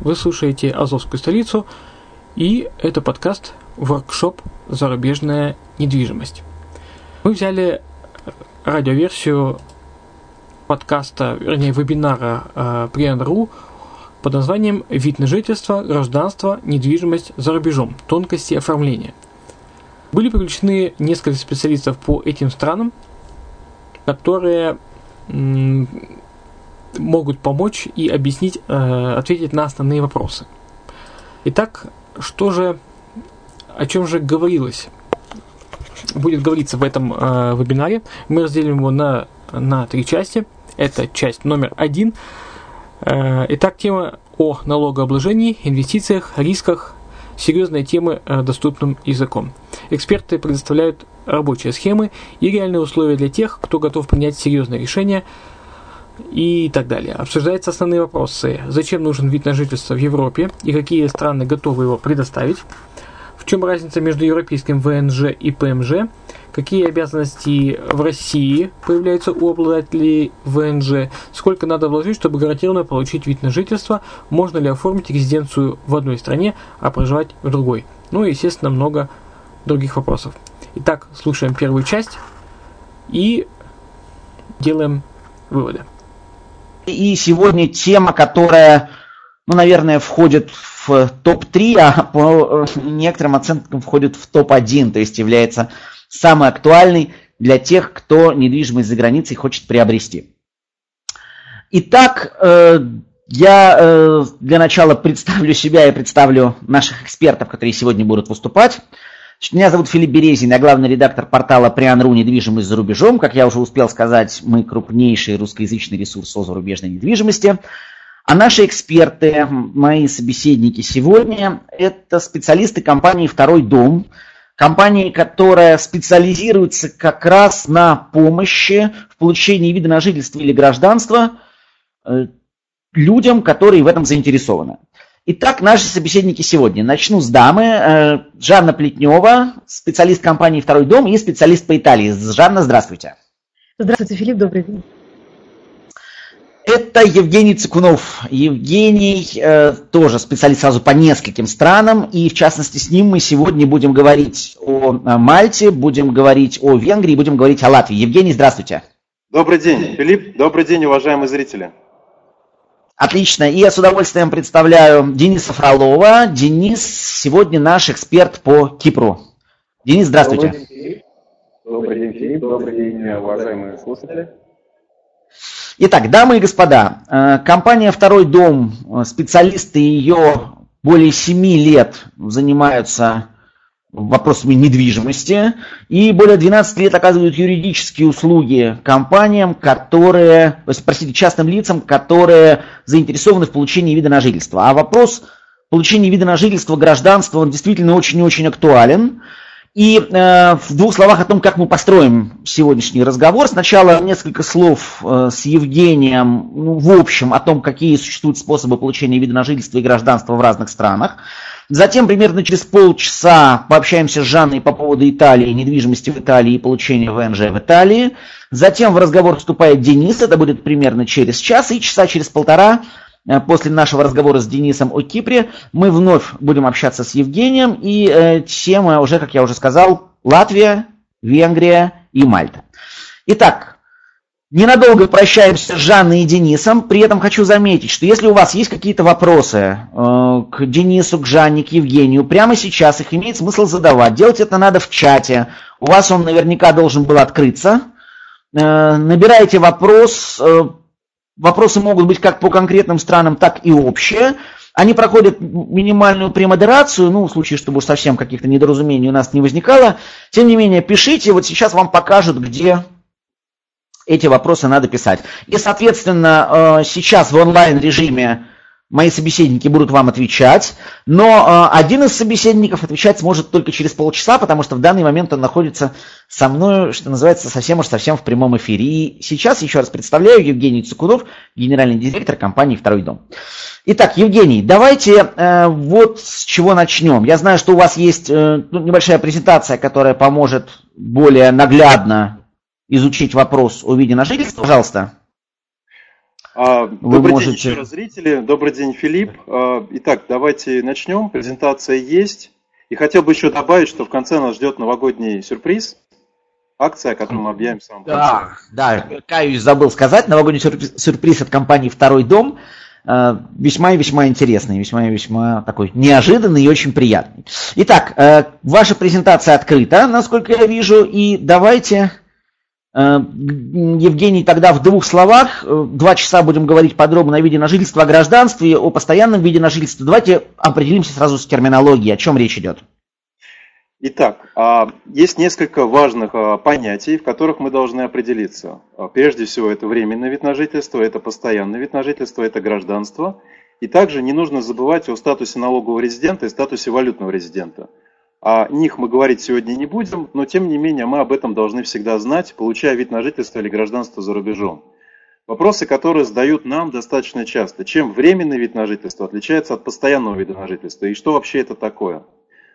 вы слушаете «Азовскую столицу» и это подкаст «Воркшоп. Зарубежная недвижимость». Мы взяли радиоверсию подкаста, вернее, вебинара э, при НРУ под названием «Вид на жительство, гражданство, недвижимость за рубежом. Тонкости оформления». Были привлечены несколько специалистов по этим странам, которые могут помочь и объяснить, э, ответить на основные вопросы. Итак, что же, о чем же говорилось? Будет говориться в этом э, вебинаре. Мы разделим его на, на три части. Это часть номер один. Э, итак, тема о налогообложении, инвестициях, рисках, серьезные темы э, доступным языком. Эксперты предоставляют рабочие схемы и реальные условия для тех, кто готов принять серьезные решения – и так далее. Обсуждаются основные вопросы. Зачем нужен вид на жительство в Европе и какие страны готовы его предоставить? В чем разница между европейским ВНЖ и ПМЖ? Какие обязанности в России появляются у обладателей ВНЖ? Сколько надо вложить, чтобы гарантированно получить вид на жительство? Можно ли оформить резиденцию в одной стране, а проживать в другой? Ну и, естественно, много других вопросов. Итак, слушаем первую часть и делаем выводы. И сегодня тема, которая, ну, наверное, входит в топ-3, а по некоторым оценкам входит в топ-1, то есть является самой актуальной для тех, кто недвижимость за границей хочет приобрести. Итак, э, я э, для начала представлю себя и представлю наших экспертов, которые сегодня будут выступать. Меня зовут Филипп Березин, я главный редактор портала Приан.ру «Недвижимость за рубежом». Как я уже успел сказать, мы крупнейший русскоязычный ресурс о зарубежной недвижимости. А наши эксперты, мои собеседники сегодня, это специалисты компании «Второй дом», компании, которая специализируется как раз на помощи в получении вида на жительство или гражданство э, людям, которые в этом заинтересованы. Итак, наши собеседники сегодня. Начну с дамы. Э, Жанна Плетнева, специалист компании «Второй дом» и специалист по Италии. Жанна, здравствуйте. Здравствуйте, Филипп, добрый день. Это Евгений Цикунов. Евгений э, тоже специалист сразу по нескольким странам, и в частности с ним мы сегодня будем говорить о Мальте, будем говорить о Венгрии, будем говорить о Латвии. Евгений, здравствуйте. Добрый день, Филипп. Добрый день, уважаемые зрители. Отлично. И я с удовольствием представляю Дениса Фролова. Денис сегодня наш эксперт по Кипру. Денис, здравствуйте. Добрый день, Филипп. Добрый день, уважаемые слушатели. Итак, дамы и господа, э, компания «Второй дом», э, специалисты ее более 7 лет занимаются вопросами недвижимости и более 12 лет оказывают юридические услуги компаниям, которые, простите, частным лицам, которые заинтересованы в получении вида на жительство. А вопрос получения вида на жительство, гражданства, он действительно очень-очень актуален. И э, в двух словах о том, как мы построим сегодняшний разговор. Сначала несколько слов э, с Евгением, ну, в общем, о том, какие существуют способы получения вида на жительство и гражданства в разных странах. Затем примерно через полчаса пообщаемся с Жанной по поводу Италии, недвижимости в Италии и получения ВНЖ в Италии. Затем в разговор вступает Денис, это будет примерно через час, и часа через полтора Э, после нашего разговора с Денисом о Кипре мы вновь будем общаться с Евгением, и э, тема уже, как я уже сказал, Латвия, Венгрия и Мальта. Итак, ненадолго прощаемся с Жанной и Денисом, при этом хочу заметить, что если у вас есть какие-то вопросы э, к Денису, к Жанне, к Евгению, прямо сейчас их имеет смысл задавать. Делать это надо в чате, у вас он наверняка должен был открыться. Э, набирайте вопрос, э, Вопросы могут быть как по конкретным странам, так и общие. Они проходят минимальную премодерацию, ну, в случае, чтобы уж совсем каких-то недоразумений у нас не возникало. Тем не менее, пишите, вот сейчас вам покажут, где эти вопросы надо писать. И, соответственно, э, сейчас в онлайн-режиме мои собеседники будут вам отвечать, но э, один из собеседников отвечать сможет только через полчаса, потому что в данный момент он находится со мной, что называется, совсем уж совсем в прямом эфире. И сейчас еще раз представляю Евгений Цукунов, генеральный директор компании «Второй дом». Итак, Евгений, давайте э, вот с чего начнем. Я знаю, что у вас есть ну, небольшая презентация, которая поможет более наглядно изучить вопрос о виде на жительство. Пожалуйста. А, Вы Добрый можете... день еще раз, зрители. Добрый день, Филипп. А, итак, давайте начнем. Презентация есть. И хотел бы еще добавить, что в конце нас ждет новогодний сюрприз. Акция, которую мы объявим в самом да, конце. Да, каюсь, забыл сказать. Новогодний сюрприз от компании «Второй дом». А, весьма и весьма интересный, весьма и весьма такой неожиданный и очень приятный. Итак, ваша презентация открыта, насколько я вижу, и давайте Э, Евгений, тогда в двух словах, э, два часа будем говорить подробно о виде на жительство, о гражданстве, о постоянном виде на жительство. Давайте определимся сразу с терминологией, о чем речь идет. Итак, а, есть несколько важных а, понятий, в которых мы должны определиться. А, прежде всего, это временный вид на жительство, это постоянный вид на жительство, это гражданство. И также не нужно забывать о статусе налогового резидента и статусе валютного резидента. О них мы говорить сегодня не будем, но тем не менее мы об этом должны всегда знать, получая вид на жительство или гражданство за рубежом. Вопросы, которые задают нам достаточно часто. Чем временный вид на жительство отличается от постоянного вида на жительство? И что вообще это такое?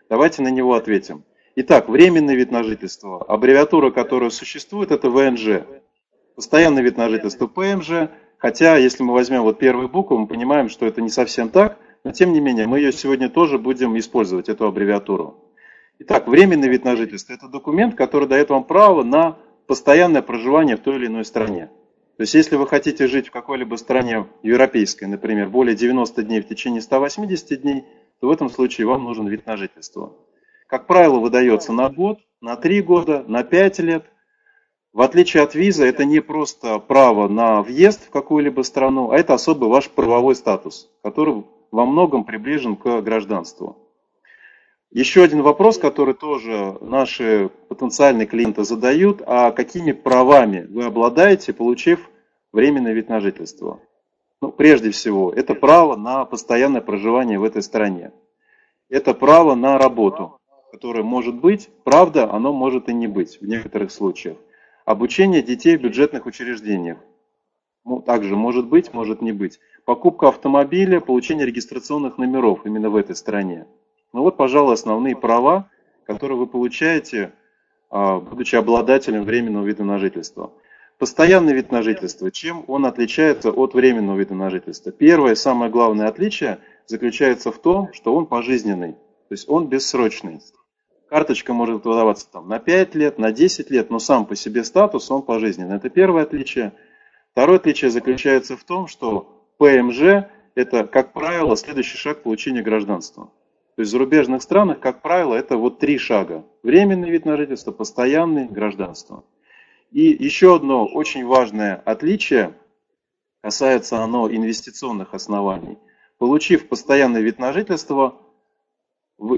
Давайте на него ответим. Итак, временный вид на жительство. Аббревиатура, которая существует, это ВНЖ. Постоянный вид на жительство ПМЖ. Хотя, если мы возьмем вот первую букву, мы понимаем, что это не совсем так. Но тем не менее, мы ее сегодня тоже будем использовать, эту аббревиатуру. Итак, временный вид на жительство – это документ, который дает вам право на постоянное проживание в той или иной стране. То есть, если вы хотите жить в какой-либо стране европейской, например, более 90 дней в течение 180 дней, то в этом случае вам нужен вид на жительство. Как правило, выдается на год, на 3 года, на 5 лет. В отличие от визы, это не просто право на въезд в какую-либо страну, а это особый ваш правовой статус, который во многом приближен к гражданству. Еще один вопрос, который тоже наши потенциальные клиенты задают, а какими правами вы обладаете, получив временный вид на жительство? Ну, прежде всего, это право на постоянное проживание в этой стране. Это право на работу, которое может быть, правда, оно может и не быть в некоторых случаях. Обучение детей в бюджетных учреждениях. Ну, также может быть, может не быть. Покупка автомобиля, получение регистрационных номеров именно в этой стране. Ну вот, пожалуй, основные права, которые вы получаете, а, будучи обладателем временного вида на жительство. Постоянный вид на жительство. Чем он отличается от временного вида на жительство? Первое, самое главное отличие заключается в том, что он пожизненный, то есть он бессрочный. Карточка может выдаваться там, на 5 лет, на 10 лет, но сам по себе статус он пожизненный. Это первое отличие. Второе отличие заключается в том, что ПМЖ – это, как правило, следующий шаг получения гражданства. То есть в зарубежных странах, как правило, это вот три шага. Временный вид на жительство, постоянный, гражданство. И еще одно очень важное отличие, касается оно инвестиционных оснований. Получив постоянный вид на жительство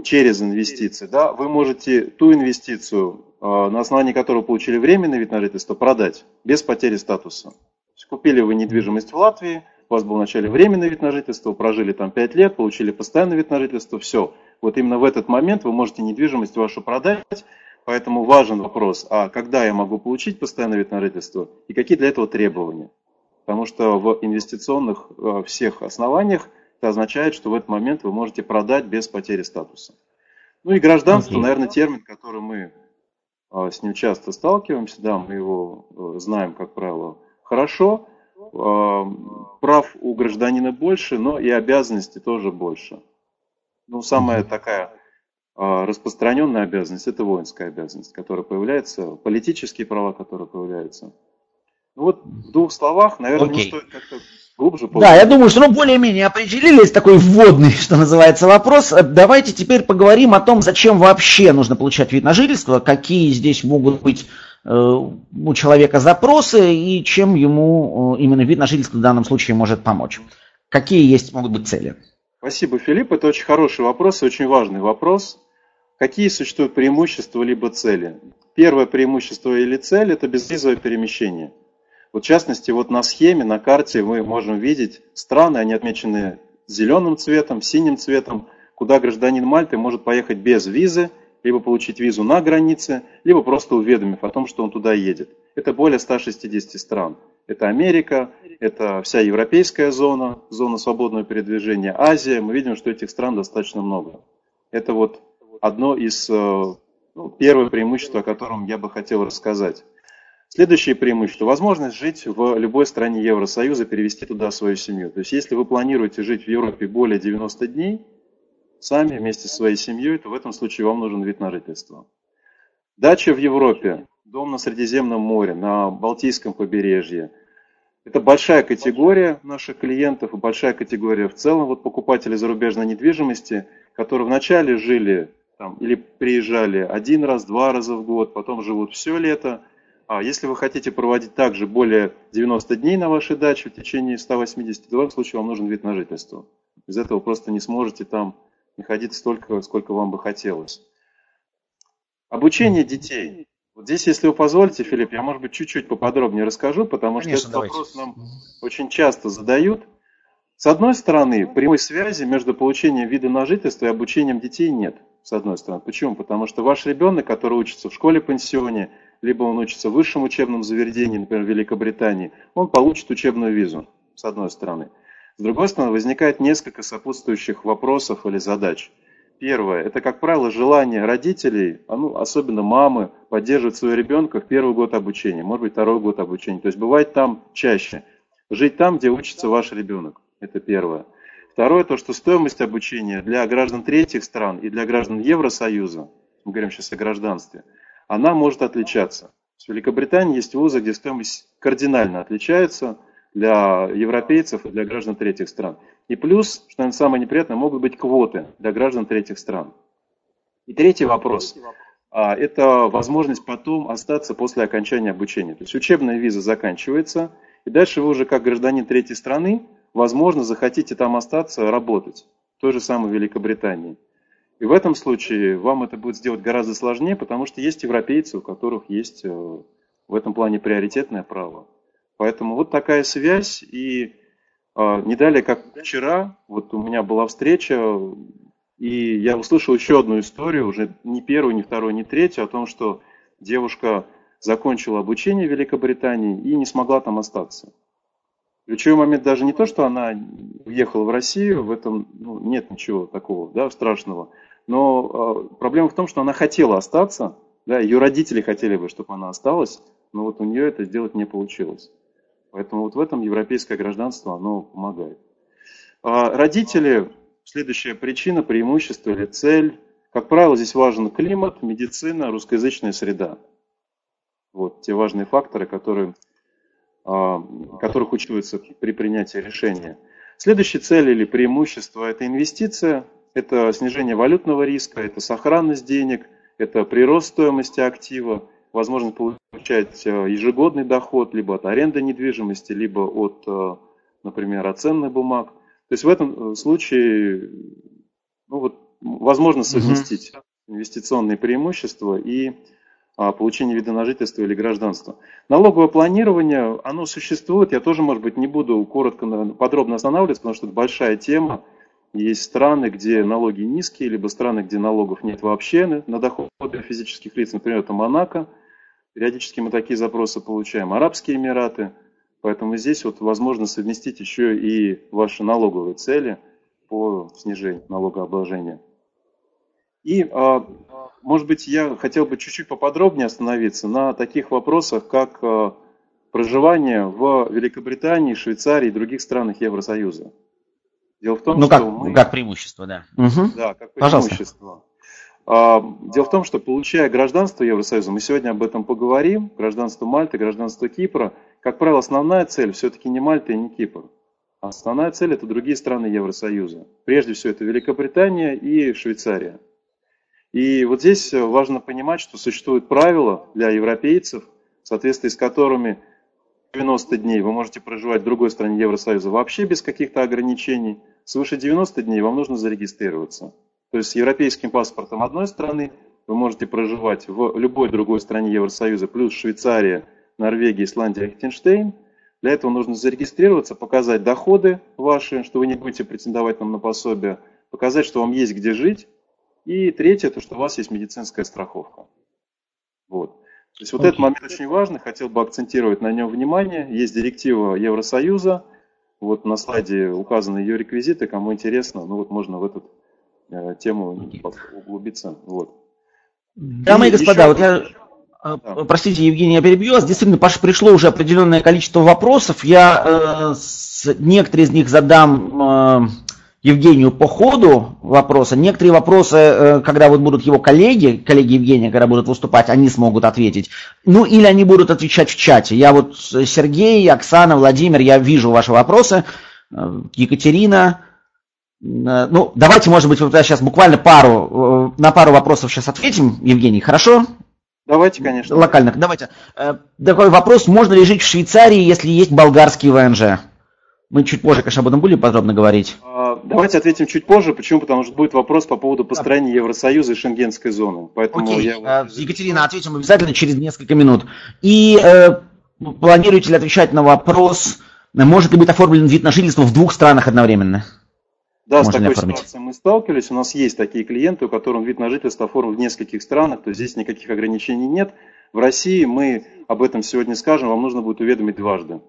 через инвестиции, да, вы можете ту инвестицию, а, на основании которой получили временный вид на жительство, продать без потери статуса. Купили вы недвижимость в Латвии – у вас был вначале временный вид на жительство, прожили там 5 лет, получили постоянный вид на жительство, все. Вот именно в этот момент вы можете недвижимость вашу продать, поэтому важен вопрос, а когда я могу получить постоянный вид на жительство и какие для этого требования. Потому что в инвестиционных э, всех основаниях это означает, что в этот момент вы можете продать без потери статуса. Ну и гражданство, okay. наверное, термин, который мы э, с ним часто сталкиваемся, да, мы его э, знаем, как правило, хорошо. А, прав у гражданина больше, но и обязанностей тоже больше. Ну, самая такая а, распространенная обязанность – это воинская обязанность, которая появляется, политические права, которые появляются. Ну вот в двух словах, наверное, okay. не стоит как-то глубже Да, я думаю, что ну, более-менее определились, такой вводный, что называется, вопрос. Давайте теперь поговорим о том, зачем вообще нужно получать вид на жительство, какие здесь могут быть Э, у человека запросы и чем ему э, именно вид на жительство в данном случае может помочь. Какие есть могут быть цели? Спасибо, Филипп. Это очень хороший вопрос и очень важный вопрос. Какие существуют преимущества либо цели? Первое преимущество или цель – это безвизовое перемещение. Вот в частности, вот на схеме, на карте мы можем видеть страны, они отмечены зеленым цветом, синим цветом, куда гражданин Мальты может поехать без визы – либо получить визу на границе, либо просто уведомив о том, что он туда едет. Это более 160 стран. Это Америка, это вся европейская зона, зона свободного передвижения, Азия. Мы видим, что этих стран достаточно много. Это вот одно из, э, ну, первое преимущество, о котором я бы хотел рассказать. Следующее преимущество – возможность жить в любой стране Евросоюза, перевести туда свою семью. То есть, если вы планируете жить в Европе более 90 дней, сами вместе со своей семьей, то в этом случае вам нужен вид на жительство. Дача в Европе, дом на Средиземном море, на Балтийском побережье. Это большая категория наших клиентов и большая категория в целом вот покупателей зарубежной недвижимости, которые вначале жили там, или приезжали один раз, два раза в год, потом живут все лето. А если вы хотите проводить также более 90 дней на вашей даче в течение 180, то в этом случае вам нужен вид на жительство. Без этого просто не сможете там находиться столько, сколько вам бы хотелось. Обучение детей. Вот здесь, если вы позволите, Филипп, я, может быть, чуть-чуть поподробнее расскажу, потому Конечно, что этот давайте. вопрос нам очень часто задают. С одной стороны, прямой связи между получением вида на жительство и обучением детей нет. С одной стороны. Почему? Потому что ваш ребенок, который учится в школе-пансионе, либо он учится в высшем учебном заведении, например, в Великобритании, он получит учебную визу, с одной стороны. С другой стороны, возникает несколько сопутствующих вопросов или задач. Первое – это, как правило, желание родителей, а ну, особенно мамы, поддерживать своего ребенка в первый год обучения, может быть, второй год обучения. То есть бывает там чаще. Жить там, где учится ваш ребенок. Это первое. Второе – то, что стоимость обучения для граждан третьих стран и для граждан Евросоюза, мы говорим сейчас о гражданстве, она может отличаться. В Великобритании есть вузы, где стоимость кардинально отличается – для европейцев и для граждан третьих стран. И плюс, что наверное, самое неприятное, могут быть квоты для граждан третьих стран. И третий вопрос а, – это возможность потом остаться после окончания обучения. То есть учебная виза заканчивается, и дальше вы уже как гражданин третьей страны, возможно, захотите там остаться, работать. В той же самой Великобритании. И в этом случае вам это будет сделать гораздо сложнее, потому что есть европейцы, у которых есть э, в этом плане приоритетное право. Поэтому вот такая связь. И э, не далее, как вчера, вот у меня была встреча, и я услышал еще одну историю, уже не первую, не вторую, не третью, о том, что девушка закончила обучение в Великобритании и не смогла там остаться. Ключевой момент даже не то, что она уехала в Россию, в этом ну, нет ничего такого да, страшного. Но э, проблема в том, что она хотела остаться, да, ее родители хотели бы, чтобы она осталась, но вот у нее это сделать не получилось. Поэтому вот в этом европейское гражданство, оно помогает. А родители, следующая причина, преимущество или цель. Как правило, здесь важен климат, медицина, русскоязычная среда. Вот те важные факторы, которые, а, которых учитываются при принятии решения. Следующая цель или преимущество – это инвестиция, это снижение валютного риска, это сохранность денег, это прирост стоимости актива, возможность получать э, ежегодный доход либо от аренды недвижимости, либо от, э, например, от ценных бумаг. То есть в этом случае ну вот, возможно совместить угу. инвестиционные преимущества и а, получение вида на жительство или гражданства. Налоговое планирование, оно существует, я тоже, может быть, не буду коротко, подробно останавливаться, потому что это большая тема. Есть страны, где налоги низкие, либо страны, где налогов нет вообще на доходы физических лиц, например, это Монако. Периодически мы такие запросы получаем. Арабские Эмираты. Поэтому здесь вот возможно совместить еще и ваши налоговые цели по снижению налогообложения. И, а, может быть, я хотел бы чуть-чуть поподробнее остановиться на таких вопросах, как а, проживание в Великобритании, Швейцарии и других странах Евросоюза. Дело в том, ну, что как, мы... как преимущество, да. Угу. Да, как преимущество. Пожалуйста. Дело в том, что получая гражданство Евросоюза, мы сегодня об этом поговорим, гражданство Мальты, гражданство Кипра, как правило, основная цель все-таки не Мальта и не Кипр. Основная цель это другие страны Евросоюза. Прежде всего это Великобритания и Швейцария. И вот здесь важно понимать, что существуют правила для европейцев, в соответствии с которыми 90 дней вы можете проживать в другой стране Евросоюза вообще без каких-то ограничений. Свыше 90 дней вам нужно зарегистрироваться. То есть с европейским паспортом одной страны вы можете проживать в любой другой стране Евросоюза, плюс Швейцария, Норвегия, Исландия, Лихтенштейн. Для этого нужно зарегистрироваться, показать доходы ваши, что вы не будете претендовать нам на пособие, показать, что вам есть где жить. И третье, то, что у вас есть медицинская страховка. Вот. То есть вот okay. этот момент очень важный, хотел бы акцентировать на нем внимание. Есть директива Евросоюза, вот на слайде указаны ее реквизиты, кому интересно, ну вот можно в эту э, тему углубиться. Вот. Дамы и, и господа, еще... вот я э, да. Простите, Евгений, я перебью вас. Действительно, пришло уже определенное количество вопросов. Я э, с, некоторые из них задам э, Евгению по ходу вопроса. Некоторые вопросы, э, когда вот будут его коллеги, коллеги Евгения, когда будут выступать, они смогут ответить. Ну, или они будут отвечать в чате. Я вот Сергей, Оксана, Владимир, я вижу ваши вопросы. Э, Екатерина. Э, ну, давайте, может быть, вот сейчас буквально пару, на пару вопросов сейчас ответим, Евгений, хорошо? Давайте, конечно. Локальных. Давайте. Такой вопрос. Можно ли жить в Швейцарии, если есть болгарский ВНЖ? Мы чуть позже, конечно, об этом будем подробно говорить. Давайте ответим чуть позже. Почему? Потому что будет вопрос по поводу построения Евросоюза и Шенгенской зоны. Поэтому Окей. я... Екатерина, ответим обязательно через несколько минут. И э, планируете ли отвечать на вопрос, может ли быть оформлен вид на жительство в двух странах одновременно? Да, Можно с такой ситуацией мы сталкивались. У нас есть такие клиенты, у которых вид на жительство оформлен в нескольких странах, то есть здесь никаких ограничений нет. В России мы об этом сегодня скажем, вам нужно будет уведомить дважды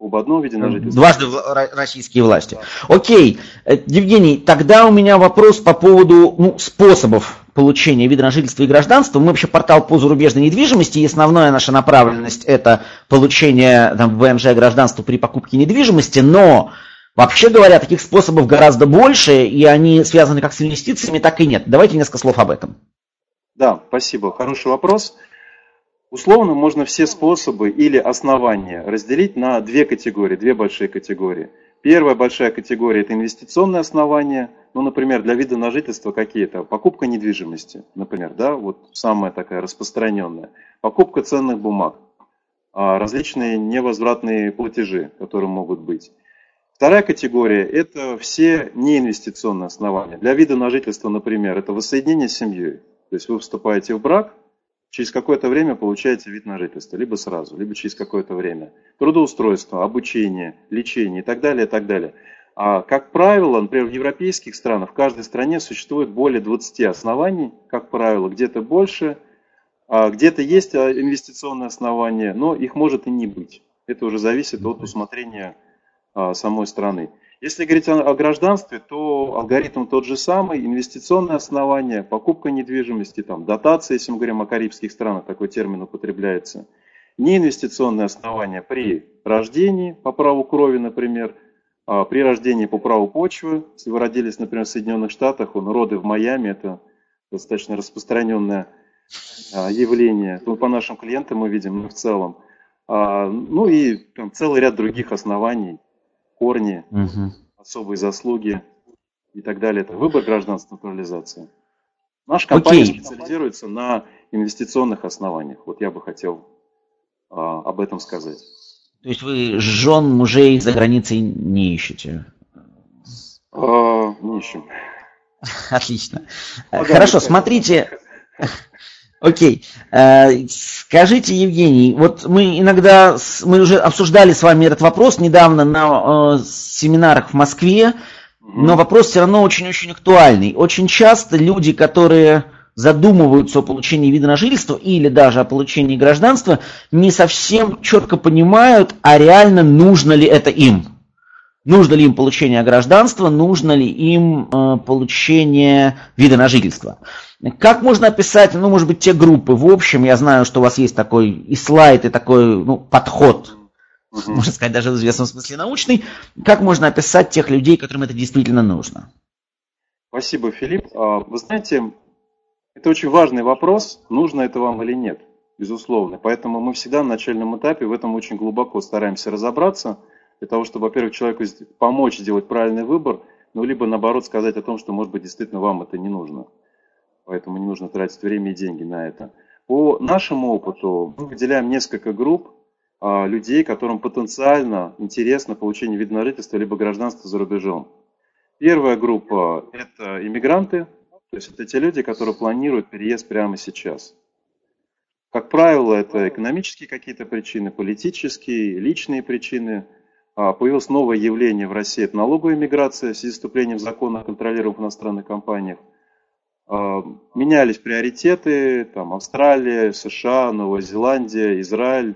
об одном виде на жительство. Дважды российские власти. Окей, э, Евгений, тогда у меня вопрос по поводу ну, способов получения вида на жительство и гражданство. Мы вообще портал по зарубежной недвижимости, и основная наша направленность это получение там, ВНЖ гражданства при покупке недвижимости, но вообще говоря, таких способов гораздо больше, и они связаны как с инвестициями, так и нет. Давайте несколько слов об этом. Да, спасибо. Хороший вопрос. Условно можно все способы или основания разделить на две категории, две большие категории. Первая большая категория – это инвестиционные основания, ну, например, для вида на жительство какие-то. Покупка недвижимости, например, да, вот самая такая распространенная. Покупка ценных бумаг, а, различные невозвратные платежи, которые могут быть. Вторая категория – это все неинвестиционные основания. Для вида на жительство, например, это воссоединение с семьей. То есть вы вступаете в брак, через какое-то время получаете вид на жительство, либо сразу, либо через какое-то время. Трудоустройство, обучение, лечение и так далее, и так далее. А, как правило, например, в европейских странах, в каждой стране существует более 20 оснований, как правило, где-то больше, а где-то есть а, инвестиционные основания, но их может и не быть. Это уже зависит от усмотрения самой страны. Если говорить о, гражданстве, то алгоритм тот же самый, инвестиционное основание, покупка недвижимости, там, дотация, если мы говорим о карибских странах, такой термин употребляется. Неинвестиционное основание при рождении по праву крови, например, а при рождении по праву почвы, если вы родились, например, в Соединенных Штатах, он роды в Майами, это достаточно распространенное а, явление. Ну, по нашим клиентам мы видим, ну, в целом. А, ну и там, целый ряд других оснований, корни. Угу. особые заслуги и так далее. Это выбор гражданства натурализации. Наша компания okay. специализируется на инвестиционных основаниях. Вот я бы хотел а, об этом сказать. То есть вы жен, мужей за границей не ищете? А, не ищем. Отлично. Погоди, Хорошо, смотрите. Окей. Э, скажите, Евгений, вот мы иногда, мы уже обсуждали с вами этот вопрос недавно на э, семинарах в Москве, но вопрос все равно очень-очень актуальный. Очень часто люди, которые задумываются о получении вида на жительство или даже о получении гражданства, не совсем четко понимают, а реально нужно ли это им. Нужно ли им получение гражданства, нужно ли им э, получение вида на жительство. Как можно описать, ну, может быть, те группы? В общем, я знаю, что у вас есть такой и слайд, и такой ну, подход, угу. можно сказать, даже в известном смысле научный. Как можно описать тех людей, которым это действительно нужно? Спасибо, Филипп. А, вы знаете, это очень важный вопрос, нужно это вам или нет, безусловно. Поэтому мы всегда на начальном этапе в этом очень глубоко стараемся разобраться – для того, чтобы, во-первых, человеку помочь сделать правильный выбор, ну, либо наоборот сказать о том, что, может быть, действительно вам это не нужно. Поэтому не нужно тратить время и деньги на это. По нашему опыту мы выделяем несколько групп а, людей, которым потенциально интересно получение вида на жительство либо гражданства за рубежом. Первая группа – это иммигранты, то есть это те люди, которые планируют переезд прямо сейчас. Как правило, это экономические какие-то причины, политические, личные причины – появилось новое явление в России, это налоговая миграция в связи с вступлением закона о контролируемых иностранных компаниях. А, менялись приоритеты, там Австралия, США, Новая Зеландия, Израиль.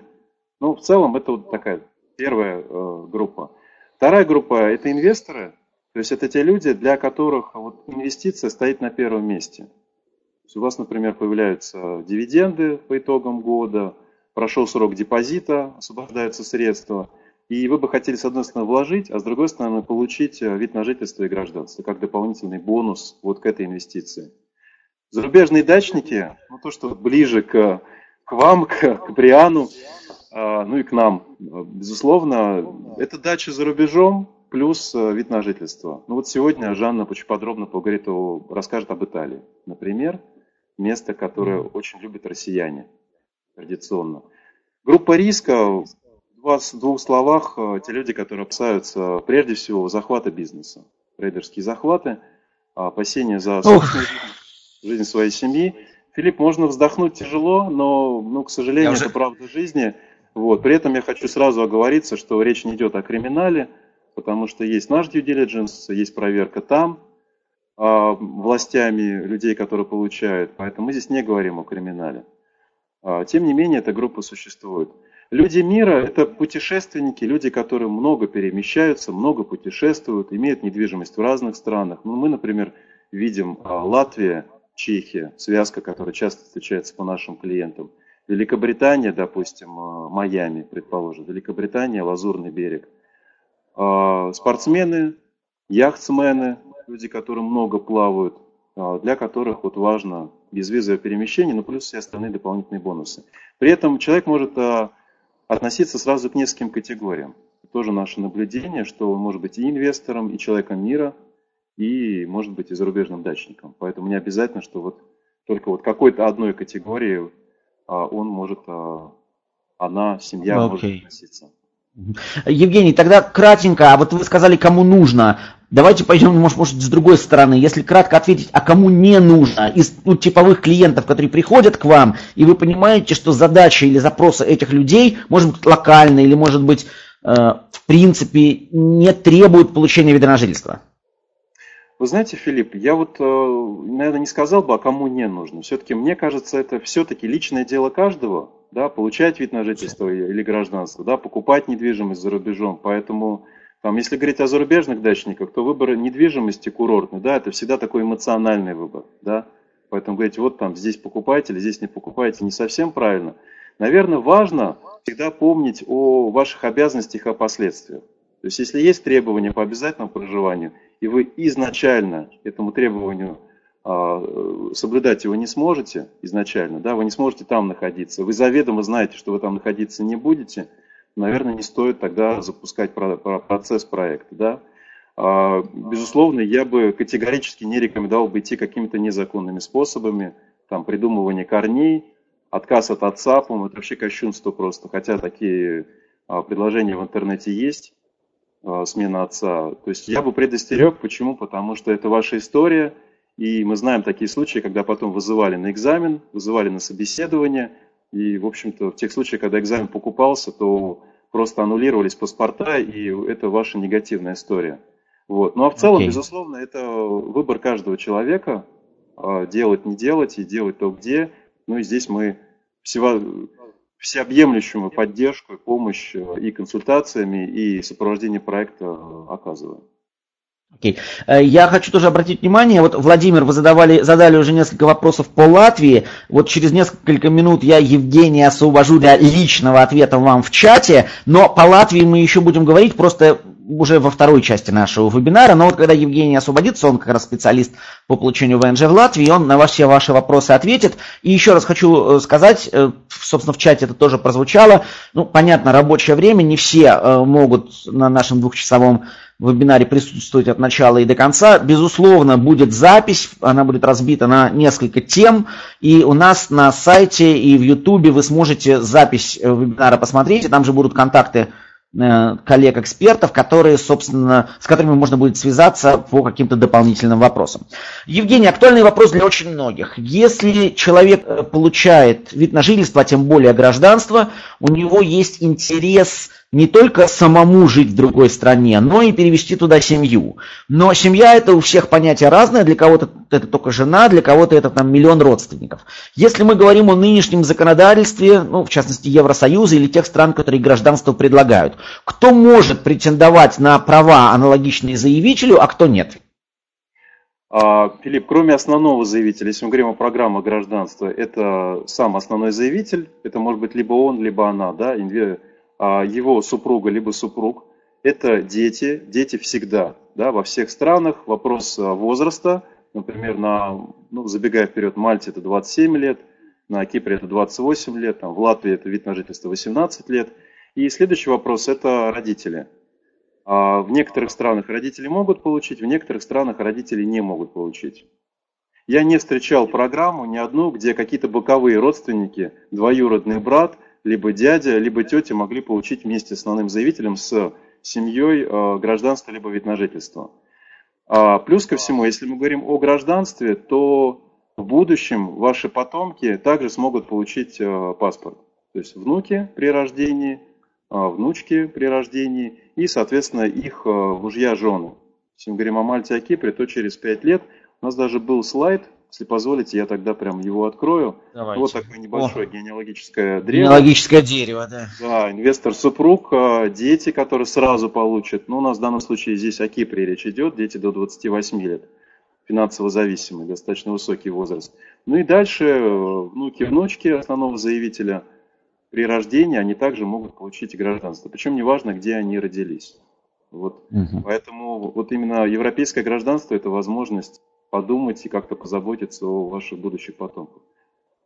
Ну, в целом это вот такая первая э, группа. Вторая группа – это инвесторы, то есть это те люди, для которых вот инвестиция стоит на первом месте. То есть у вас, например, появляются дивиденды по итогам года, прошел срок депозита, освобождаются средства – и вы бы хотели, с одной стороны, вложить, а с другой стороны, получить э, вид на жительство и гражданство, как дополнительный бонус вот к этой инвестиции. Зарубежные дачники, ну то, что ближе к, к вам, к, к Бриану, а, ну и к нам, безусловно, это дача за рубежом плюс э, вид на жительство. Ну вот сегодня Жанна очень подробно поговорит о, расскажет об Италии. Например, место, которое очень любят россияне традиционно. Группа риска вас в двух словах э, те люди, которые опасаются прежде всего захвата бизнеса, трейдерские захваты, опасения за собственную жизнь, жизнь своей семьи. Филипп, можно вздохнуть тяжело, но, ну, к сожалению, уже... это правда жизни. Вот. При этом я хочу сразу оговориться, что речь не идет о криминале, потому что есть наш due diligence, есть проверка там, а, властями людей, которые получают. Поэтому мы здесь не говорим о криминале. А, тем не менее, эта группа существует. Люди мира – это путешественники, люди, которые много перемещаются, много путешествуют, имеют недвижимость в разных странах. Ну, мы, например, видим а, Латвия, Чехия, связка, которая часто встречается по нашим клиентам. Великобритания, допустим, а, Майами, предположим. Великобритания, Лазурный берег. А, спортсмены, яхтсмены, люди, которые много плавают, для которых вот важно безвизовое перемещение, но плюс все остальные дополнительные бонусы. При этом человек может относиться сразу к нескольким категориям. Тоже наше наблюдение, что он может быть и инвестором, и человеком мира, и может быть и зарубежным дачником. Поэтому не обязательно, что вот только вот какой-то одной категории а, он может, а, она, семья okay. может относиться. Евгений, тогда кратенько, а вот вы сказали, кому нужно. Давайте пойдем, может, может, с другой стороны. Если кратко ответить, а кому не нужно, из ну, типовых клиентов, которые приходят к вам, и вы понимаете, что задача или запросы этих людей, может быть, локальная или, может быть, э, в принципе, не требуют получения вида на жительство. Вы знаете, Филипп, я вот, э, наверное, не сказал бы, а кому не нужно. Все-таки, мне кажется, это все-таки личное дело каждого, да, получать вид на жительство или гражданство, да, покупать недвижимость за рубежом. Поэтому там, если говорить о зарубежных дачниках, то выбор недвижимости курортный, да, это всегда такой эмоциональный выбор, да. Поэтому говорить, вот там здесь покупаете или здесь не покупаете, не совсем правильно. Наверное, важно всегда помнить о ваших обязанностях и о последствиях. То есть, если есть требования по обязательному проживанию, и вы изначально этому требованию а, соблюдать его не сможете изначально, да, вы не сможете там находиться, вы заведомо знаете, что вы там находиться не будете – наверное, не стоит тогда запускать процесс проекта. Да? а, безусловно, я бы категорически не рекомендовал бы идти какими-то незаконными способами, там, придумывание корней, отказ от отца, по-моему, это вообще кощунство просто, хотя такие а, предложения в интернете есть, смена отца. То есть я бы предостерег, почему? Потому что это ваша история, и мы знаем такие случаи, когда потом вызывали на экзамен, вызывали на собеседование, и, в общем-то, в тех случаях, когда экзамен покупался, то просто аннулировались паспорта, и это ваша негативная история. Вот. Ну а в целом, okay. безусловно, это выбор каждого человека, а, делать, не делать, и делать то где. Ну и здесь мы всего, всеобъемлющую поддержку, помощь э, и консультациями, и сопровождение проекта оказываем. Okay. Э, я хочу тоже обратить внимание, вот, Владимир, вы задавали, задали уже несколько вопросов по Латвии. Вот через несколько минут я Евгения освобожу для личного ответа вам в чате, но по Латвии мы еще будем говорить, просто уже во второй части нашего вебинара, но вот когда Евгений освободится, он как раз специалист по получению ВНЖ в Латвии, он на все ваши вопросы ответит. И еще раз хочу э, сказать, э, собственно, в чате это тоже прозвучало, ну, понятно, рабочее время, не все э, могут на нашем двухчасовом вебинаре присутствовать от начала и до конца. Безусловно, будет запись, она будет разбита на несколько тем, и у нас на сайте и в Ютубе вы сможете запись вебинара посмотреть, и там же будут контакты коллег-экспертов, которые, собственно, с которыми можно будет связаться по каким-то дополнительным вопросам. Евгений, актуальный вопрос для очень многих. Если человек э, получает вид на жительство, а тем более гражданство, у него есть интерес не только самому жить в другой стране, но и перевести туда семью. Но семья это у всех понятие разное, для кого-то это только жена, для кого-то это там миллион родственников. Если мы говорим о нынешнем законодательстве, ну, в частности Евросоюза или тех стран, которые гражданство предлагают, кто может претендовать на права аналогичные заявителю, а кто нет? А, Филипп, кроме основного заявителя, если мы говорим о программе гражданства, это сам основной заявитель, это может быть либо он, либо она, да, его супруга либо супруг, это дети, дети всегда, да, во всех странах. Вопрос а, возраста, например, на, ну, забегая вперед, Мальте это 27 лет, на Кипре это 28 лет, там, в Латвии это вид на жительство 18 лет. И следующий вопрос – это родители. А в некоторых странах родители могут получить, в некоторых странах родители не могут получить. Я не встречал программу ни одну, где какие-то боковые родственники, двоюродный брат либо дядя, либо тетя могли получить вместе с основным заявителем с семьей э, гражданство либо вид на жительство. А плюс ко всему, если мы говорим о гражданстве, то в будущем ваши потомки также смогут получить э, паспорт. То есть внуки при рождении, э, внучки при рождении и, соответственно, их мужья, жены. Если мы говорим о Мальте, о Кипре, то через 5 лет у нас даже был слайд, если позволите, я тогда прям его открою. Давайте. Вот такое небольшое О. генеалогическое древо. Генеалогическое дерево, да. Да, инвестор-супруг, а, дети, которые сразу получат. Ну, у нас в данном случае здесь о Кипре речь идет, дети до 28 лет. Финансово зависимый, достаточно высокий возраст. Ну и дальше э, внуки, внучки основного заявителя при рождении, они также могут получить гражданство. Причем неважно, где они родились. Вот. Угу. Поэтому вот именно европейское гражданство – это возможность подумать и как-то позаботиться о ваших будущих потомках.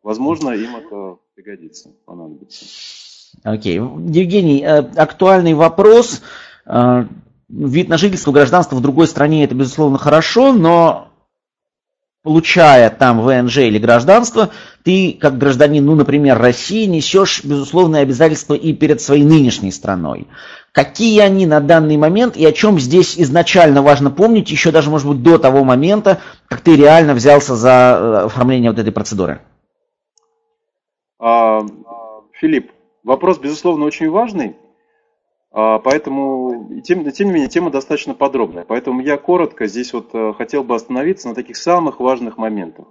Возможно, им это пригодится, понадобится. Окей. Okay. Евгений, э, актуальный вопрос. Э, вид на жительство, гражданство в другой стране это, безусловно, хорошо, но получая там ВНЖ или гражданство, ты, как гражданин, ну, например, России, несешь безусловные обязательства и перед своей нынешней страной какие они на данный момент и о чем здесь изначально важно помнить, еще даже, может быть, до того момента, как ты реально взялся за э, оформление вот этой процедуры? А, Филипп, вопрос, безусловно, очень важный, поэтому, тем, тем не менее, тема достаточно подробная, поэтому я коротко здесь вот э, хотел бы остановиться на таких самых важных моментах.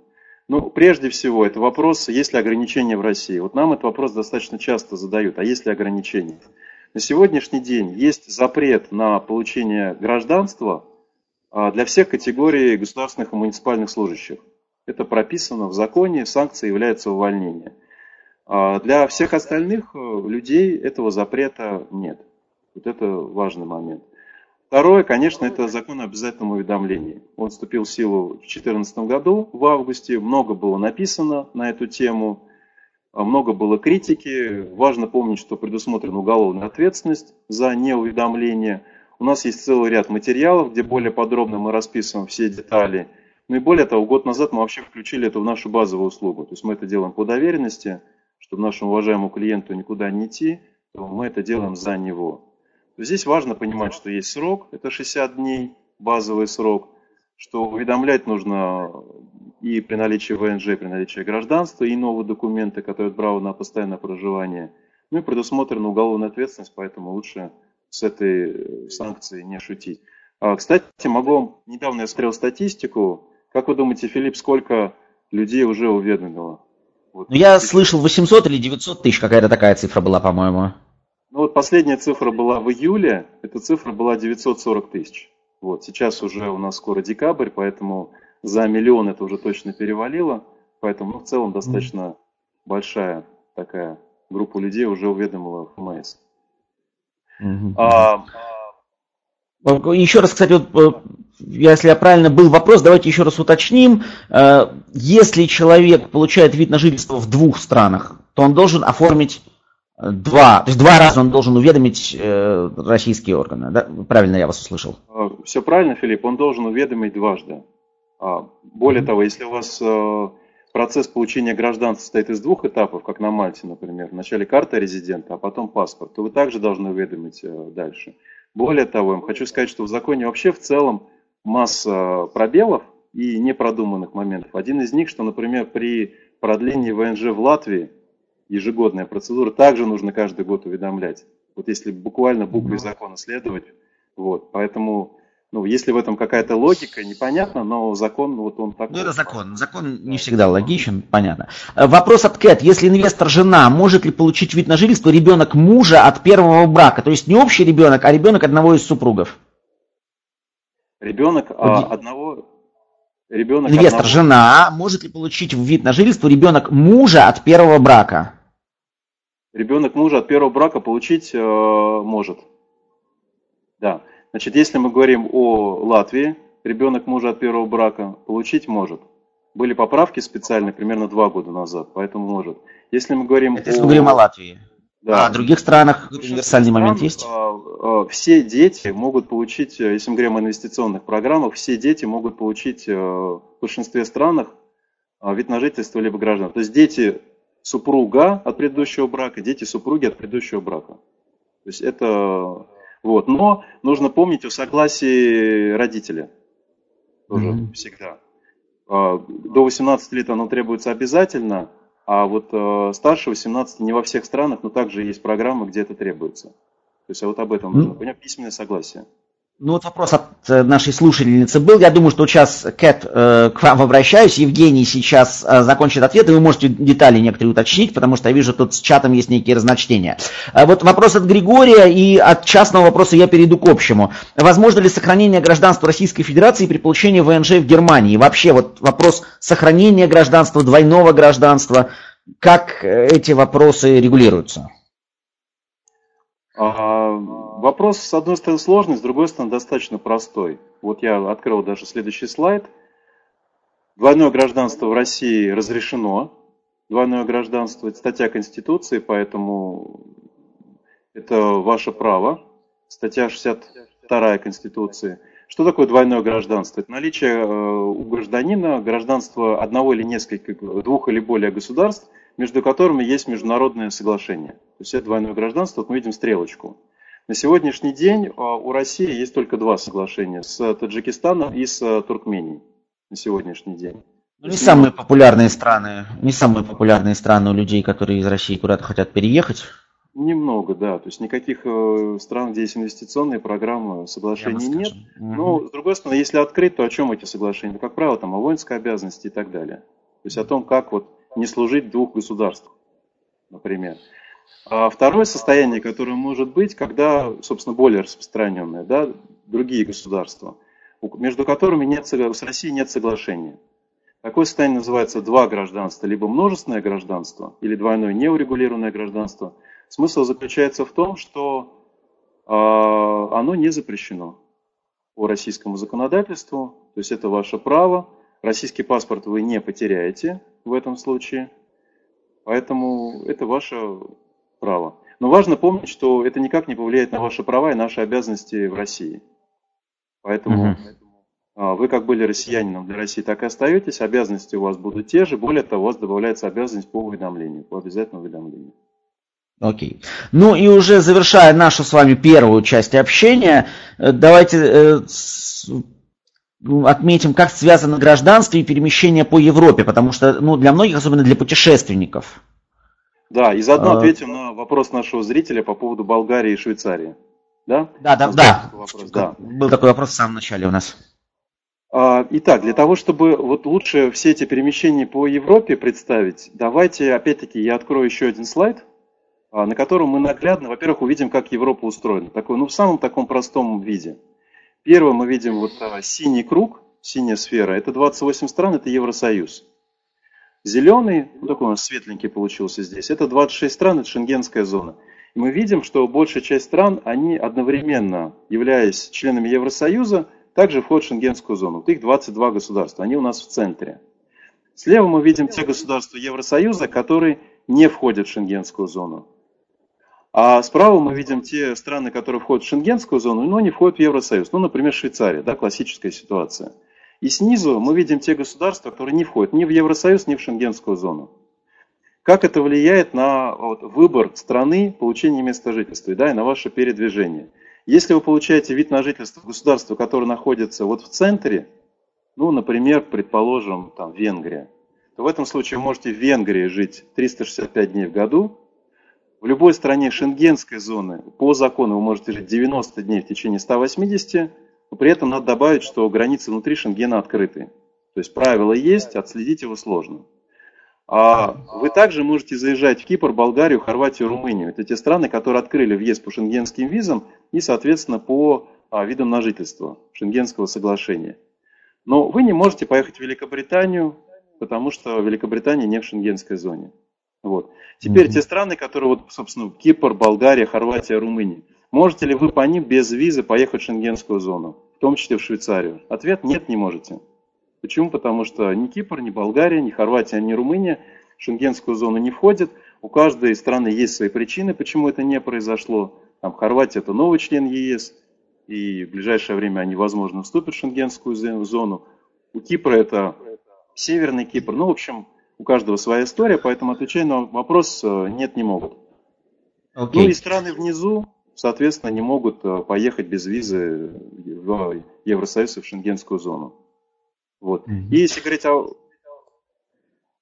Ну, прежде всего, это вопрос, есть ли ограничения в России. Вот нам этот вопрос достаточно часто задают, а есть ли ограничения? На сегодняшний день есть запрет на получение гражданства а, для всех категорий государственных и муниципальных служащих. Это прописано в законе, санкцией является увольнение. А, для всех остальных э, людей этого запрета нет. Вот это важный момент. Второе, конечно, это закон о обязательном уведомлении. Он вступил в силу в 2014 году, в августе. Много было написано на эту тему. А много было критики. Важно помнить, что предусмотрена уголовная ответственность за неуведомление. У нас есть целый ряд материалов, где более подробно мы расписываем все детали. Ну и более того, год назад мы вообще включили это в нашу базовую услугу. То есть мы это делаем по доверенности, чтобы нашему уважаемому клиенту никуда не идти, мы это делаем за него. Здесь важно понимать, что есть срок, это 60 дней, базовый срок, что уведомлять нужно и при наличии ВНЖ, и при наличии гражданства, и новые документы, которые дают право на постоянное проживание. Ну и предусмотрена уголовная ответственность, поэтому лучше с этой санкцией не шутить. А, кстати, могу вам, недавно я смотрел статистику. Как вы думаете, Филипп, сколько людей уже уведомило? Вот. Ну, я слышал 800 или 900 тысяч, какая-то такая цифра была, по-моему. Ну вот последняя цифра была в июле, эта цифра была 940 тысяч. Вот, сейчас уже у нас скоро декабрь, поэтому за миллион это уже точно перевалило, поэтому ну, в целом достаточно большая такая группа людей уже уведомила ФМС. Mm-hmm. А, еще раз, кстати, вот, э, если я правильно был вопрос, давайте еще раз уточним. Э, если человек получает вид на жительство в двух странах, то он должен оформить два, то есть два раза он должен уведомить э, российские органы. Да? Правильно я вас услышал? Все правильно, Филипп, он должен уведомить дважды. А, более mm-hmm. того, если у вас э, процесс получения гражданства состоит из двух этапов, как на Мальте, например, вначале карта резидента, а потом паспорт, то вы также должны уведомить э, дальше. Более того, я хочу сказать, что в законе вообще в целом масса пробелов и непродуманных моментов. Один из них, что, например, при продлении ВНЖ в Латвии ежегодная процедура также нужно каждый год уведомлять. Вот если буквально букве закона следовать. Вот, поэтому ну, если в этом какая-то логика, непонятно, но закон, вот он такой. Ну, это закон. Закон не всегда логичен, понятно. Э, вопрос от Кэт. Если инвестор жена, может ли получить вид на жительство ребенок мужа от первого брака? То есть не общий ребенок, а ребенок одного из супругов? Ребенок а, одного... Ребенок инвестор, одного... жена, может ли получить вид на жительство ребенок мужа от первого брака? Ребенок мужа от первого брака получить э, может. Да. Значит, если мы говорим о Латвии, ребенок мужа от первого брака получить может. Были поправки специальные примерно два года назад, поэтому может. Если мы говорим Это о... если мы говорим о Латвии. Да. А в других странах универсальный момент есть? А, а, все дети могут получить, э, если мы говорим о инвестиционных программах, все дети могут получить э, в большинстве странах вид на жительство либо граждан. То есть дети супруга от предыдущего брака, дети супруги от предыдущего брака. То есть это вот. Но нужно помнить о согласии родителя. Тоже mm-hmm. всегда. А, до 18 лет оно требуется обязательно, а вот э, старше 18 не во всех странах, но также есть программы, где это требуется. То есть а вот об этом нужно понять, письменное согласие. Ну вот вопрос от э, нашей слушательницы был. Я думаю, что сейчас, Кэт, э, к вам обращаюсь. Евгений сейчас э, закончит ответ, и вы можете детали некоторые уточнить, потому что я вижу, тут с чатом есть некие разночтения. Вот вопрос от Григория, и от частного вопроса я перейду к общему. Возможно ли сохранение гражданства Российской Федерации при получении ВНЖ в Германии? вообще вот вопрос сохранения гражданства, двойного гражданства, как эти вопросы регулируются? А, вопрос, с одной стороны, сложный, с другой стороны, достаточно простой. Вот я открыл даже следующий слайд. Двойное гражданство в России разрешено. Двойное гражданство – это статья Конституции, поэтому это ваше право. Статья 62 Конституции. Что такое двойное гражданство? Это наличие э, у гражданина гражданства одного или нескольких, двух или более государств, между которыми есть международное соглашение. То есть это двойное гражданство, вот мы видим стрелочку. На сегодняшний день а, у России есть только два соглашения с Таджикистаном и с Туркменией на сегодняшний день. Ну, не самые популярные страны, не самые популярные страны у людей, которые из России куда-то хотят переехать. Немного, да. То есть никаких э, стран, где есть инвестиционные программы, соглашений нет. Но, с другой стороны, если открыть, то о чем эти соглашения? Ну, как правило, там о воинской обязанности и так далее. То есть о том, как вот не служить двух государствах, например. А второе состояние, которое может быть, когда, собственно, более распространенное, да, другие государства, между которыми нет, с Россией нет соглашения. Такое состояние называется два гражданства, либо множественное гражданство, или двойное неурегулированное гражданство. Смысл заключается в том, что э, оно не запрещено по российскому законодательству, то есть это ваше право, Российский паспорт вы не потеряете в этом случае, поэтому это ваше право. Но важно помнить, что это никак не повлияет на ваши права и наши обязанности в России. Поэтому угу. вы как были россиянином для России, так и остаетесь. Обязанности у вас будут те же. Более того, у вас добавляется обязанность по уведомлению, по обязательному уведомлению. Окей. Ну и уже завершая нашу с вами первую часть общения, э, давайте э, ну, отметим, как связано гражданство и перемещение по Европе, потому что ну, для многих, особенно для путешественников. Да, и заодно а... ответим на вопрос нашего зрителя по поводу Болгарии и Швейцарии. Да, да, да. да. Вопрос, да. Был такой вопрос в самом начале у нас. А, итак, для того, чтобы вот лучше все эти перемещения по Европе представить, давайте, опять-таки, я открою еще один слайд, а, на котором мы наглядно, во-первых, увидим, как Европа устроена. Такой, ну, в самом таком простом виде. Первое мы видим вот а, синий круг, синяя сфера, это 28 стран, это Евросоюз. Зеленый, ну, такой у нас светленький получился здесь, это 26 стран, это шенгенская зона. И мы видим, что большая часть стран, они одновременно, являясь членами Евросоюза, также входят в шенгенскую зону. Вот их 22 государства, они у нас в центре. Слева мы видим те государства Евросоюза, которые не входят в шенгенскую зону. А справа мы видим те страны, которые входят в шенгенскую зону, но не входят в Евросоюз. Ну, например, Швейцария, да, классическая ситуация. И снизу мы видим те государства, которые не входят ни в Евросоюз, ни в шенгенскую зону. Как это влияет на вот, выбор страны получения места жительства да, и на ваше передвижение? Если вы получаете вид на жительство в государстве, которое находится вот в центре, ну, например, предположим, там, Венгрия, то в этом случае вы можете в Венгрии жить 365 дней в году, в любой стране шенгенской зоны по закону вы можете жить 90 дней в течение 180, но при этом надо добавить, что границы внутри Шенгена открыты. То есть правила есть, отследить его сложно. А вы также можете заезжать в Кипр, Болгарию, Хорватию, Румынию. Это те страны, которые открыли въезд по шенгенским визам и, соответственно, по а, видам на жительство Шенгенского соглашения. Но вы не можете поехать в Великобританию, потому что Великобритания не в шенгенской зоне. Вот. Теперь mm-hmm. те страны, которые, вот, собственно, Кипр, Болгария, Хорватия, Румыния. Можете ли вы по ним без визы поехать в шенгенскую зону, в том числе в Швейцарию? Ответ – нет, не можете. Почему? Потому что ни Кипр, ни Болгария, ни Хорватия, ни Румыния в шенгенскую зону не входят. У каждой страны есть свои причины, почему это не произошло. Там Хорватия – это новый член ЕС, и в ближайшее время они, возможно, вступят в шенгенскую зону. У Кипра это Северный Кипр. Ну, в общем, у каждого своя история, поэтому отвечая на вопрос, э, нет, не могут. Okay. Ну и страны внизу, соответственно, не могут э, поехать без визы в Евросоюз и в Шенгенскую зону. Вот. Mm-hmm. И если говорить о...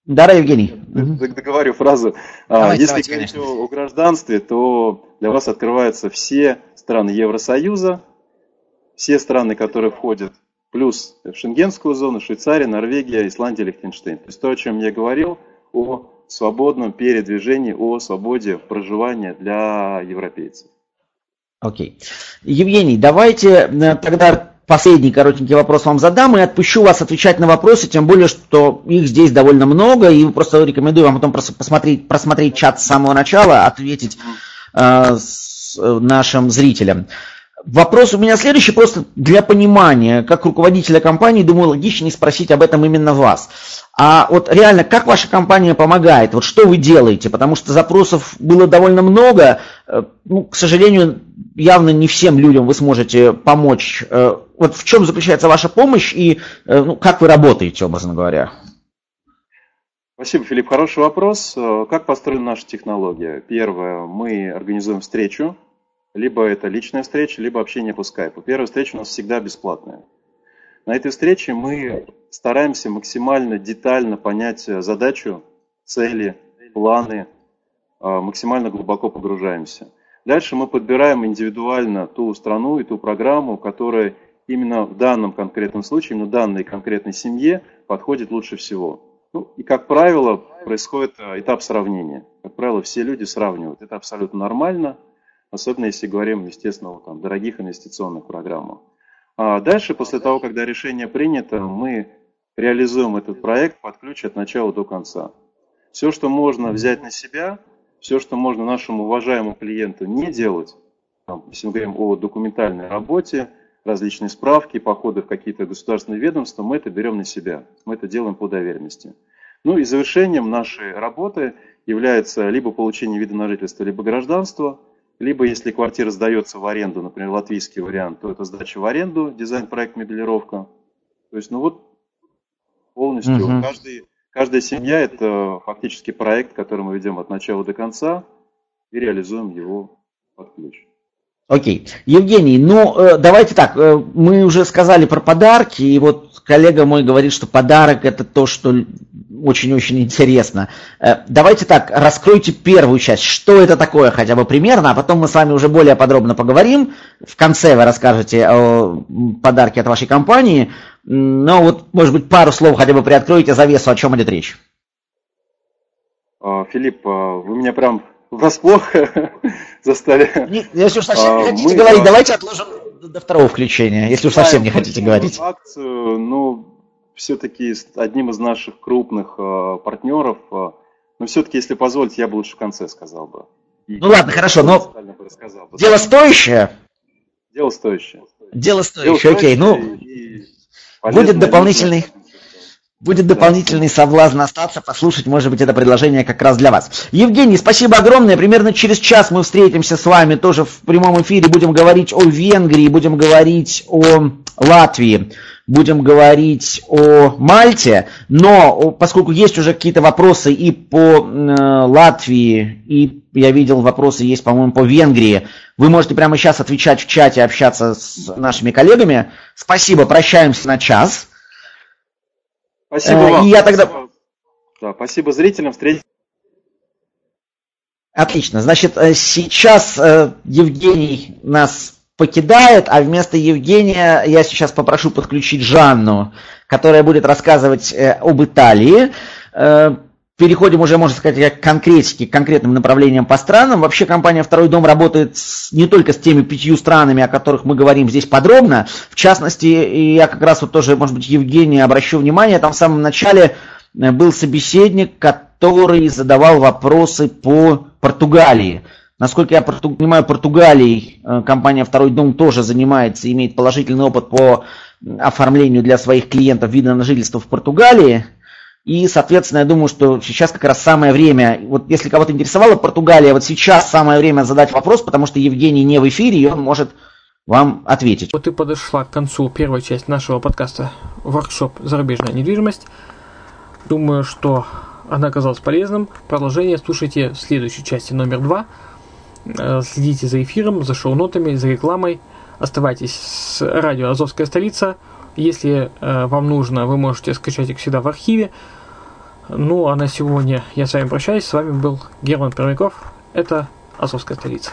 Да, Евгений. Договорю фразу. А, давайте, если давайте, говорить конечно. о гражданстве, то для вас открываются все страны Евросоюза, все страны, которые входят плюс в Шенгенскую зону, Швейцария, Норвегия, Исландия, Лихтенштейн. То есть то, о чем я говорил, о свободном передвижении, о свободе проживания для европейцев. Окей. Евгений, давайте э, тогда последний коротенький вопрос вам задам и отпущу вас отвечать на вопросы, тем более, что их здесь довольно много, и просто рекомендую вам потом посмотреть, просмотреть чат с самого начала, ответить э, с, э, нашим зрителям. Вопрос у меня следующий, просто для понимания, как руководителя компании, думаю, логичнее спросить об этом именно вас. А вот реально, как ваша компания помогает? Вот что вы делаете? Потому что запросов было довольно много. Э, ну, к сожалению, явно не всем людям вы сможете помочь. Э, вот в чем заключается ваша помощь и э, ну, как вы работаете, образно говоря? Спасибо, Филипп. Хороший вопрос. Как построена наша технология? Первое, мы организуем встречу либо это личная встреча, либо общение по скайпу. Первая встреча у нас всегда бесплатная. На этой встрече мы стараемся максимально детально понять задачу, цели, планы, максимально глубоко погружаемся. Дальше мы подбираем индивидуально ту страну и ту программу, которая именно в данном конкретном случае, именно данной конкретной семье подходит лучше всего. Ну, и, как правило, происходит а, этап сравнения. Как правило, все люди сравнивают. Это абсолютно нормально – особенно если говорим, естественно, о там, дорогих инвестиционных программах. А дальше, после того, когда решение принято, мы реализуем этот проект под ключ от начала до конца. Все, что можно взять на себя, все, что можно нашему уважаемому клиенту не делать, там, если мы говорим о документальной работе, различные справки, походы в какие-то государственные ведомства, мы это берем на себя. Мы это делаем по доверенности. Ну и завершением нашей работы является либо получение вида на жительство, либо гражданство, либо если квартира сдается в аренду, например, латвийский вариант, то это сдача в аренду, дизайн-проект, мебелировка. То есть, ну вот, полностью угу. каждый, каждая семья – это фактически проект, который мы ведем от начала до конца и реализуем его под ключ. Окей. Евгений, ну э, давайте так, э, мы уже сказали про подарки, и вот коллега мой говорит, что подарок это то, что очень-очень интересно. Э, давайте так, раскройте первую часть, что это такое хотя бы примерно, а потом мы с вами уже более подробно поговорим. В конце вы расскажете о подарке от вашей компании, но вот, может быть, пару слов хотя бы приоткроете завесу, о чем идет речь. А, Филипп, а, вы меня прям врасплох застали. Не, если уж совсем а, не хотите мы, говорить, давайте отложим до второго включения, если уж совсем не хотите говорить. Акцию, ну, все-таки одним из наших крупных партнеров, но все-таки, если позволите, я бы лучше в конце сказал бы. И ну ладно, хорошо, но дело стоящее? Дело стоящее. Дело стоящее, Дело окей, ну, будет дополнительный... Будет дополнительный соблазн остаться, послушать, может быть, это предложение как раз для вас. Евгений, спасибо огромное. Примерно через час мы встретимся с вами тоже в прямом эфире. Будем говорить о Венгрии, будем говорить о Латвии, будем говорить о Мальте. Но поскольку есть уже какие-то вопросы и по э, Латвии, и я видел вопросы есть, по-моему, по Венгрии, вы можете прямо сейчас отвечать в чате, общаться с нашими коллегами. Спасибо, прощаемся на час. Спасибо э, вам. И я тогда... Да, спасибо зрителям. Встретимся. Отлично. Значит, э, сейчас Евгений нас покидает, а вместо Евгения я сейчас попрошу подключить Жанну, которая будет рассказывать об Италии переходим уже, можно сказать, к конкретике, к конкретным направлениям по странам. Вообще компания «Второй дом» работает с, не только с теми пятью странами, о которых мы говорим здесь подробно. В частности, я как раз вот тоже, может быть, Евгений, обращу внимание, там в самом начале э, был собеседник, который задавал вопросы по Португалии. Насколько я понимаю, Португалией э, компания «Второй дом» тоже занимается, имеет положительный опыт по оформлению для своих клиентов вида на жительство в Португалии. И, соответственно, я думаю, что сейчас как раз самое время, вот если кого-то интересовала Португалия, вот сейчас самое время задать вопрос, потому что Евгений не в эфире, и он может вам ответить. Вот и подошла к концу первая часть нашего подкаста «Воркшоп. Зарубежная недвижимость». Думаю, что она оказалась полезным. Продолжение слушайте в следующей части номер два. Э, следите за эфиром, за шоу-нотами, за рекламой. Оставайтесь с радио «Азовская столица». Если э, вам нужно, вы можете скачать их всегда в архиве. Ну а на сегодня я с вами прощаюсь. С вами был Герман Пермяков. Это Азовская столица.